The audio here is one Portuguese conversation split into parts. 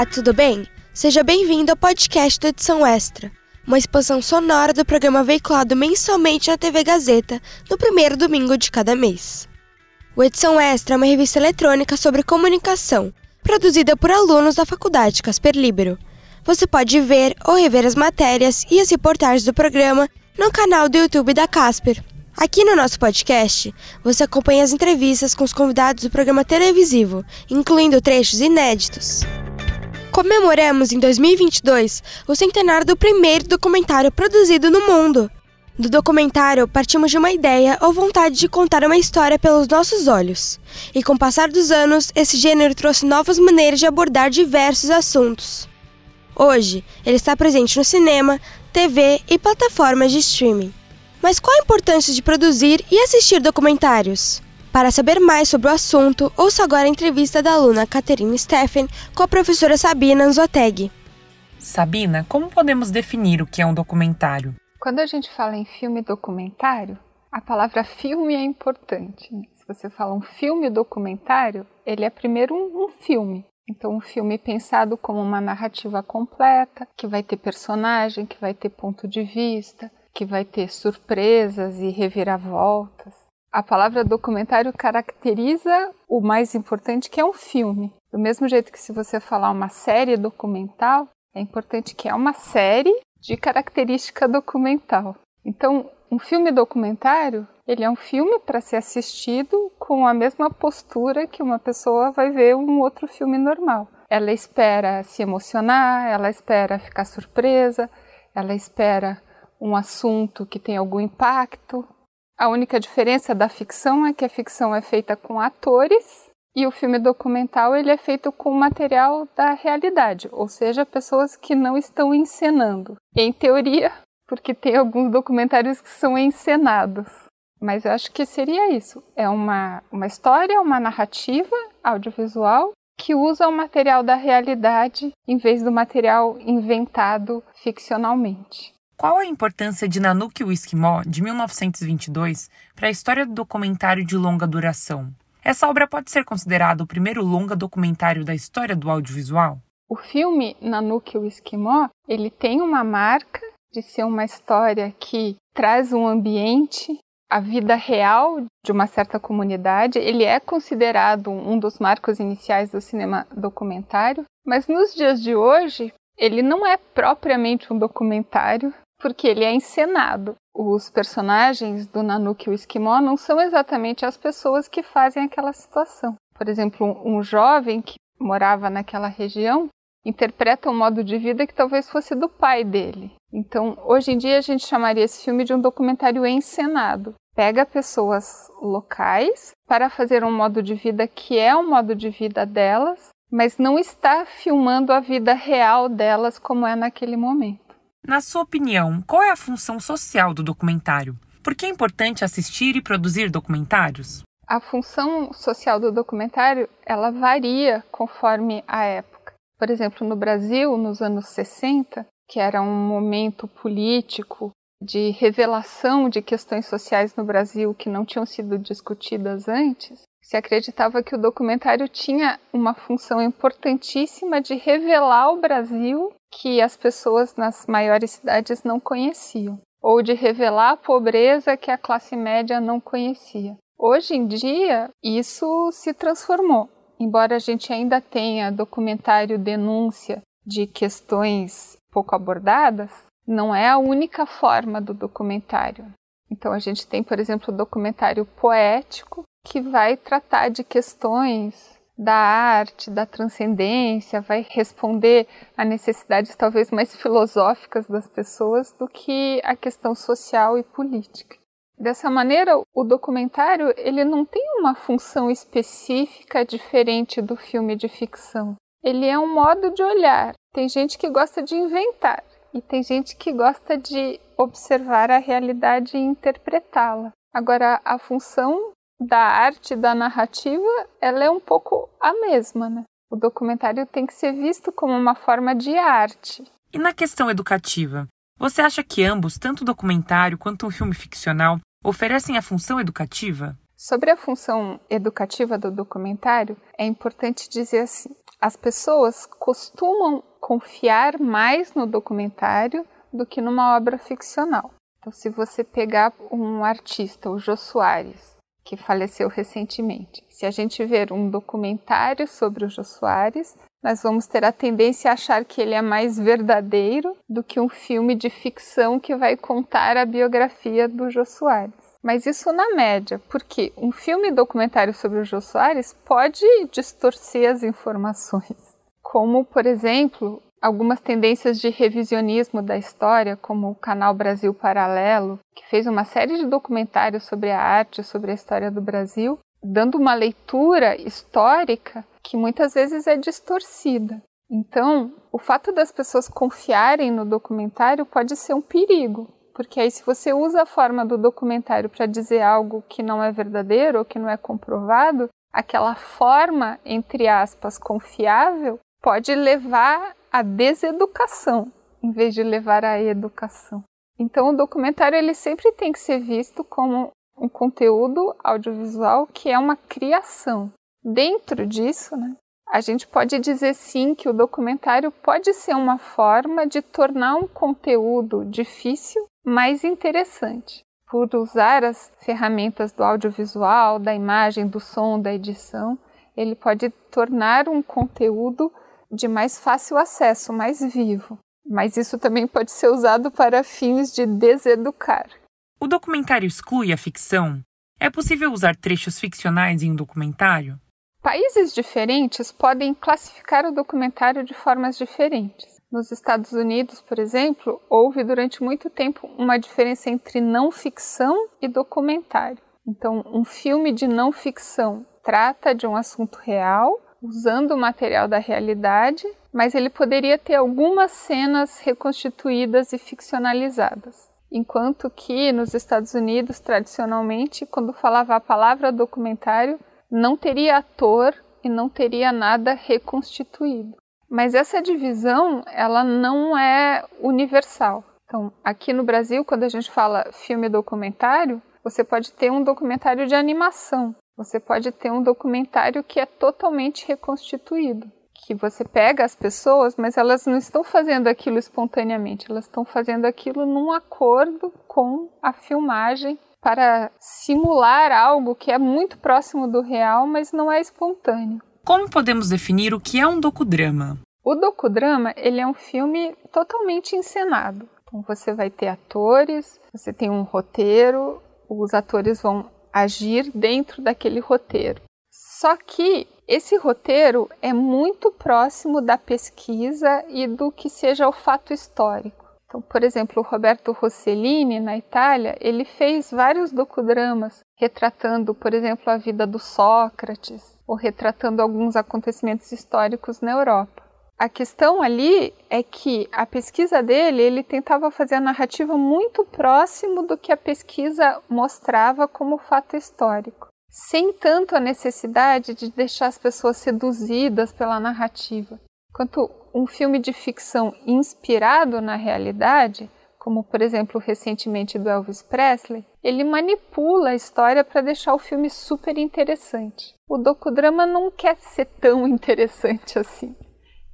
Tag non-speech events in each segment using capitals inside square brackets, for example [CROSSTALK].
Olá, tudo bem? Seja bem-vindo ao podcast do Edição Extra, uma expansão sonora do programa veiculado mensalmente na TV Gazeta, no primeiro domingo de cada mês. O Edição Extra é uma revista eletrônica sobre comunicação, produzida por alunos da Faculdade Casper Libero. Você pode ver ou rever as matérias e as reportagens do programa no canal do YouTube da Casper. Aqui no nosso podcast, você acompanha as entrevistas com os convidados do programa televisivo, incluindo trechos inéditos. Comemoramos em 2022 o centenário do primeiro documentário produzido no mundo. Do documentário, partimos de uma ideia ou vontade de contar uma história pelos nossos olhos. E com o passar dos anos, esse gênero trouxe novas maneiras de abordar diversos assuntos. Hoje, ele está presente no cinema, TV e plataformas de streaming. Mas qual a importância de produzir e assistir documentários? Para saber mais sobre o assunto, ouça agora a entrevista da aluna Caterine Steffen com a professora Sabina Anzoteg. Sabina, como podemos definir o que é um documentário? Quando a gente fala em filme documentário, a palavra filme é importante. Né? Se você fala um filme documentário, ele é primeiro um, um filme. Então, um filme pensado como uma narrativa completa, que vai ter personagem, que vai ter ponto de vista, que vai ter surpresas e reviravoltas. A palavra documentário caracteriza o mais importante, que é um filme. Do mesmo jeito que se você falar uma série documental, é importante que é uma série de característica documental. Então, um filme documentário, ele é um filme para ser assistido com a mesma postura que uma pessoa vai ver um outro filme normal. Ela espera se emocionar, ela espera ficar surpresa, ela espera um assunto que tem algum impacto, a única diferença da ficção é que a ficção é feita com atores e o filme documental ele é feito com material da realidade, ou seja, pessoas que não estão encenando. Em teoria, porque tem alguns documentários que são encenados. Mas eu acho que seria isso. É uma, uma história, uma narrativa audiovisual que usa o material da realidade em vez do material inventado ficcionalmente. Qual a importância de Nanook e o Esquimó, de 1922, para a história do documentário de longa duração? Essa obra pode ser considerada o primeiro longa documentário da história do audiovisual? O filme Nanook e o Esquimó, ele tem uma marca de ser uma história que traz um ambiente, a vida real de uma certa comunidade. Ele é considerado um dos marcos iniciais do cinema documentário, mas nos dias de hoje, ele não é propriamente um documentário, porque ele é encenado. Os personagens do Nanook e o Esquimó não são exatamente as pessoas que fazem aquela situação. Por exemplo, um jovem que morava naquela região interpreta um modo de vida que talvez fosse do pai dele. Então, hoje em dia a gente chamaria esse filme de um documentário encenado. Pega pessoas locais para fazer um modo de vida que é o modo de vida delas, mas não está filmando a vida real delas como é naquele momento. Na sua opinião, qual é a função social do documentário? Por que é importante assistir e produzir documentários? A função social do documentário, ela varia conforme a época. Por exemplo, no Brasil, nos anos 60, que era um momento político de revelação de questões sociais no Brasil que não tinham sido discutidas antes, se acreditava que o documentário tinha uma função importantíssima de revelar o Brasil que as pessoas nas maiores cidades não conheciam, ou de revelar a pobreza que a classe média não conhecia. Hoje em dia, isso se transformou. Embora a gente ainda tenha documentário denúncia de questões pouco abordadas, não é a única forma do documentário. Então a gente tem, por exemplo, o documentário poético que vai tratar de questões da arte, da transcendência, vai responder a necessidades talvez mais filosóficas das pessoas do que a questão social e política. Dessa maneira, o documentário ele não tem uma função específica diferente do filme de ficção. Ele é um modo de olhar. Tem gente que gosta de inventar e tem gente que gosta de observar a realidade e interpretá-la. Agora, a função da arte, da narrativa, ela é um pouco a mesma, né? O documentário tem que ser visto como uma forma de arte. E na questão educativa, você acha que ambos, tanto o documentário quanto o filme ficcional, oferecem a função educativa? Sobre a função educativa do documentário, é importante dizer assim: as pessoas costumam confiar mais no documentário do que numa obra ficcional. Então, se você pegar um artista, o Jô Soares, que faleceu recentemente, se a gente ver um documentário sobre o Jô Soares, nós vamos ter a tendência a achar que ele é mais verdadeiro do que um filme de ficção que vai contar a biografia do Jô Soares. Mas isso na média, porque um filme documentário sobre o Jô Soares pode distorcer as informações. Como, por exemplo, algumas tendências de revisionismo da história, como o canal Brasil Paralelo, que fez uma série de documentários sobre a arte, sobre a história do Brasil, dando uma leitura histórica que muitas vezes é distorcida. Então, o fato das pessoas confiarem no documentário pode ser um perigo, porque aí se você usa a forma do documentário para dizer algo que não é verdadeiro ou que não é comprovado, aquela forma entre aspas confiável pode levar à deseducação em vez de levar à educação. Então o documentário ele sempre tem que ser visto como um conteúdo audiovisual que é uma criação. Dentro disso, né, a gente pode dizer sim que o documentário pode ser uma forma de tornar um conteúdo difícil mais interessante, por usar as ferramentas do audiovisual, da imagem, do som, da edição, ele pode tornar um conteúdo de mais fácil acesso, mais vivo. Mas isso também pode ser usado para fins de deseducar. O documentário exclui a ficção? É possível usar trechos ficcionais em um documentário? Países diferentes podem classificar o documentário de formas diferentes. Nos Estados Unidos, por exemplo, houve durante muito tempo uma diferença entre não ficção e documentário. Então, um filme de não ficção trata de um assunto real, usando o material da realidade, mas ele poderia ter algumas cenas reconstituídas e ficcionalizadas. Enquanto que nos Estados Unidos, tradicionalmente, quando falava a palavra documentário, não teria ator e não teria nada reconstituído. Mas essa divisão, ela não é universal. Então, aqui no Brasil, quando a gente fala filme documentário, você pode ter um documentário de animação, você pode ter um documentário que é totalmente reconstituído, que você pega as pessoas, mas elas não estão fazendo aquilo espontaneamente, elas estão fazendo aquilo num acordo com a filmagem para simular algo que é muito próximo do real, mas não é espontâneo. Como podemos definir o que é um docudrama? O docudrama ele é um filme totalmente encenado. Então você vai ter atores, você tem um roteiro, os atores vão agir dentro daquele roteiro. Só que esse roteiro é muito próximo da pesquisa e do que seja o fato histórico. Então, por exemplo, o Roberto Rossellini, na Itália, ele fez vários docudramas retratando, por exemplo, a vida do Sócrates ou retratando alguns acontecimentos históricos na Europa. A questão ali é que a pesquisa dele, ele tentava fazer a narrativa muito próximo do que a pesquisa mostrava como fato histórico, sem tanto a necessidade de deixar as pessoas seduzidas pela narrativa. Quanto um filme de ficção inspirado na realidade, como por exemplo recentemente do Elvis Presley, ele manipula a história para deixar o filme super interessante. O docudrama não quer ser tão [LAUGHS] interessante assim.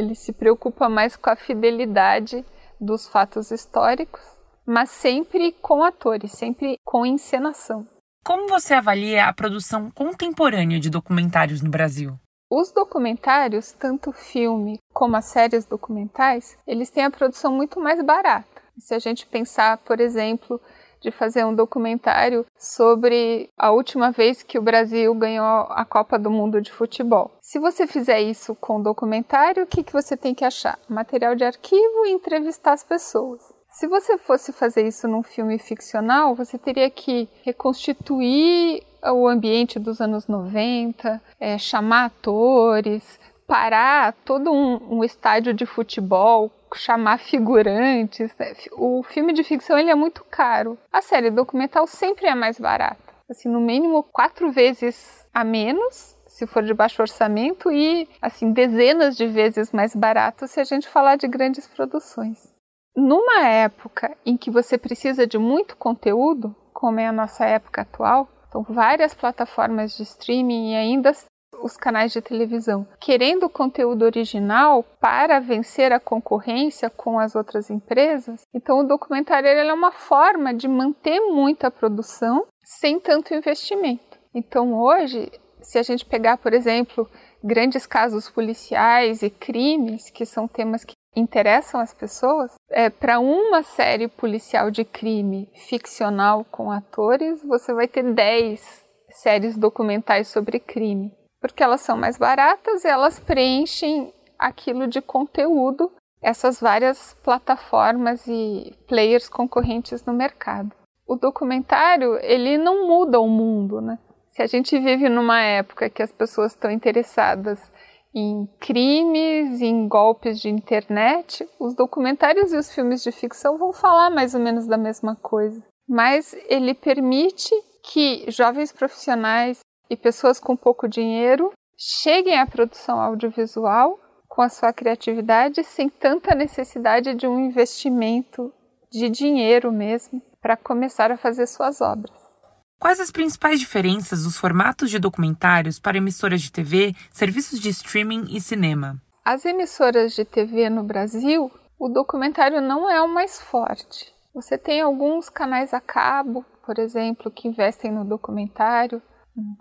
Ele se preocupa mais com a fidelidade dos fatos históricos, mas sempre com atores, sempre com encenação. Como você avalia a produção contemporânea de documentários no Brasil? Os documentários, tanto filme como as séries documentais, eles têm a produção muito mais barata. Se a gente pensar, por exemplo, de fazer um documentário sobre a última vez que o Brasil ganhou a Copa do Mundo de Futebol. Se você fizer isso com documentário, o que, que você tem que achar? Material de arquivo e entrevistar as pessoas. Se você fosse fazer isso num filme ficcional, você teria que reconstituir o ambiente dos anos 90, é, chamar atores, parar todo um, um estádio de futebol chamar figurantes. Né? O filme de ficção ele é muito caro. A série documental sempre é mais barata. Assim, no mínimo quatro vezes a menos, se for de baixo orçamento, e assim dezenas de vezes mais barato se a gente falar de grandes produções. Numa época em que você precisa de muito conteúdo, como é a nossa época atual, então várias plataformas de streaming e ainda os canais de televisão querendo conteúdo original para vencer a concorrência com as outras empresas. Então, o documentário é uma forma de manter muita produção sem tanto investimento. Então, hoje, se a gente pegar, por exemplo, grandes casos policiais e crimes, que são temas que interessam as pessoas, é, para uma série policial de crime ficcional com atores, você vai ter 10 séries documentais sobre crime, porque elas são mais baratas e elas preenchem aquilo de conteúdo essas várias plataformas e players concorrentes no mercado. O documentário, ele não muda o mundo, né? Se a gente vive numa época que as pessoas estão interessadas em crimes, em golpes de internet, os documentários e os filmes de ficção vão falar mais ou menos da mesma coisa. Mas ele permite que jovens profissionais e pessoas com pouco dinheiro cheguem à produção audiovisual com a sua criatividade sem tanta necessidade de um investimento de dinheiro mesmo para começar a fazer suas obras. Quais as principais diferenças dos formatos de documentários para emissoras de TV, serviços de streaming e cinema? As emissoras de TV no Brasil, o documentário não é o mais forte. Você tem alguns canais a cabo, por exemplo, que investem no documentário,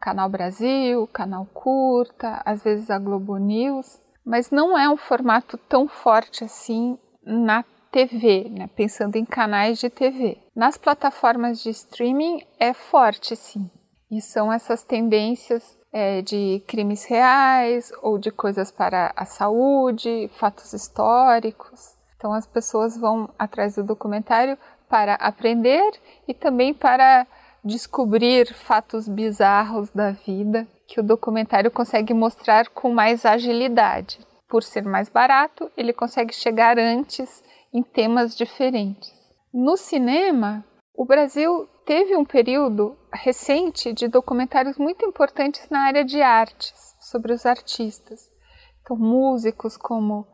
Canal Brasil, Canal Curta, às vezes a Globo News, mas não é um formato tão forte assim na TV, né? pensando em canais de TV. Nas plataformas de streaming é forte, sim. E são essas tendências é, de crimes reais ou de coisas para a saúde, fatos históricos. Então as pessoas vão atrás do documentário para aprender e também para descobrir fatos bizarros da vida que o documentário consegue mostrar com mais agilidade. Por ser mais barato, ele consegue chegar antes em temas diferentes. No cinema, o Brasil teve um período recente de documentários muito importantes na área de artes, sobre os artistas. Então, músicos como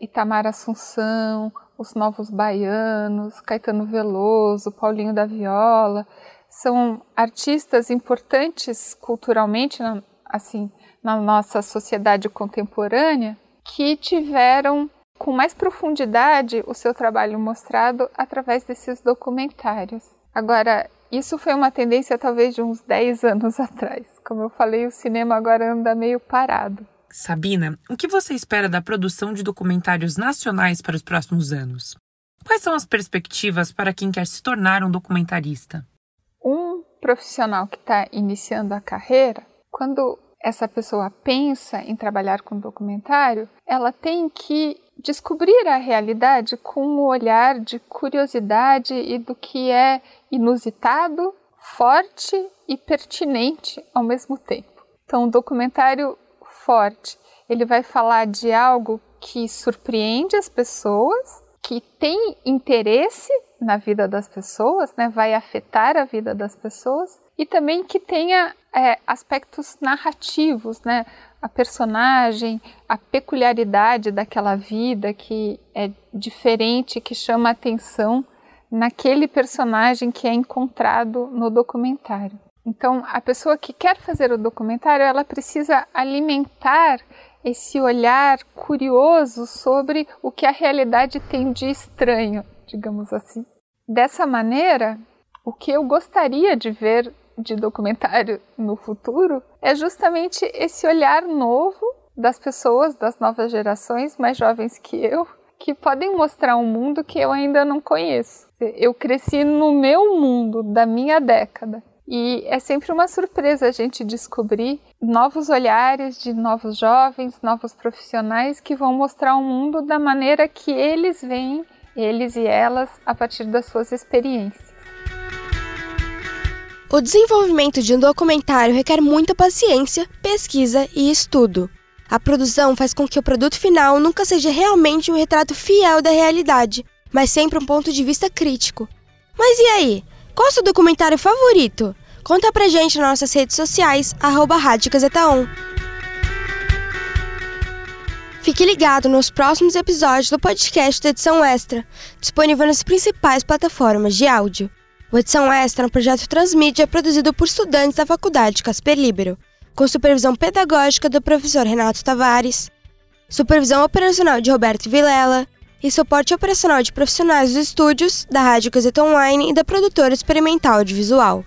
Itamar Assunção, os Novos Baianos, Caetano Veloso, Paulinho da Viola, são artistas importantes culturalmente, assim, na nossa sociedade contemporânea, que tiveram com mais profundidade o seu trabalho mostrado através desses documentários. Agora, isso foi uma tendência talvez de uns 10 anos [LAUGHS] atrás. Como eu falei, o cinema agora anda meio parado. Sabina, o que você espera da produção de documentários nacionais para os próximos anos? Quais são as perspectivas para quem quer se tornar um documentarista? Profissional que está iniciando a carreira, quando essa pessoa pensa em trabalhar com documentário, ela tem que descobrir a realidade com um olhar de curiosidade e do que é inusitado, forte e pertinente ao mesmo tempo. Então, um documentário forte, ele vai falar de algo que surpreende as pessoas, que tem interesse na vida das pessoas, né, vai afetar a vida das pessoas e também que tenha é, aspectos narrativos, né, a personagem, a peculiaridade daquela vida que é diferente, que chama atenção naquele personagem que é encontrado no documentário. Então, a pessoa que quer fazer o documentário, ela precisa alimentar esse olhar curioso sobre o que a realidade tem de estranho, digamos assim. Dessa maneira, o que eu gostaria de ver de documentário no futuro é justamente esse olhar novo das pessoas, das novas gerações mais jovens que eu, que podem mostrar um mundo que eu ainda não conheço. Eu cresci no meu mundo, da minha década. E é sempre uma surpresa a gente descobrir novos olhares de novos jovens, novos profissionais que vão mostrar o mundo da maneira que eles veem, eles e elas, a partir das suas experiências. O desenvolvimento de um documentário requer muita paciência, pesquisa e estudo. A produção faz com que o produto final nunca seja realmente um retrato fiel da realidade, mas sempre um ponto de vista crítico. Mas e aí? Qual é o seu documentário favorito? Conta pra gente nas nossas redes sociais, arroba Rádio Gazeta 1. Fique ligado nos próximos episódios do podcast da Edição Extra, disponível nas principais plataformas de áudio. O Edição Extra é um projeto transmídia produzido por estudantes da Faculdade Casper Libero. com supervisão pedagógica do professor Renato Tavares, supervisão operacional de Roberto Vilela e suporte operacional de profissionais dos estúdios, da Rádio Gazeta Online e da produtora experimental audiovisual.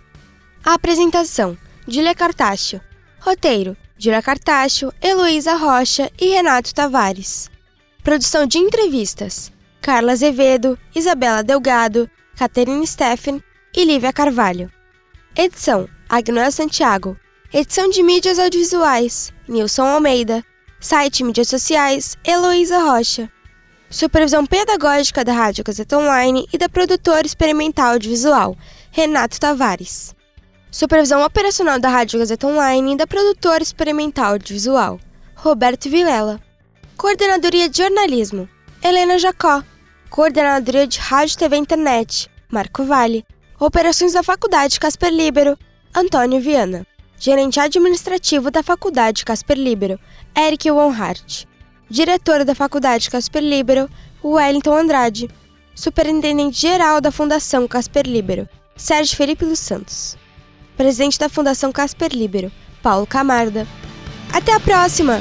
A apresentação: Dília Cartácio. Roteiro: Dília Cartácio, Heloísa Rocha e Renato Tavares. Produção de entrevistas: Carla Azevedo, Isabela Delgado, Caterine Steffen e Lívia Carvalho. Edição: Agnoel Santiago. Edição de mídias audiovisuais: Nilson Almeida. Site mídias sociais: Heloísa Rocha. Supervisão pedagógica da Rádio Gazeta Online e da produtora experimental audiovisual, Renato Tavares. Supervisão operacional da Rádio Gazeta Online e da produtora experimental audiovisual, Roberto Vilela. Coordenadoria de jornalismo, Helena Jacó. Coordenadoria de Rádio TV Internet, Marco Vale. Operações da Faculdade Casper Libero, Antônio Viana. Gerente administrativo da Faculdade Casper Libero, Eric Wonhart. Diretora da Faculdade Casper Libero, Wellington Andrade. Superintendente-geral da Fundação Casper Libero, Sérgio Felipe dos Santos. Presidente da Fundação Casper Libero, Paulo Camarda. Até a próxima!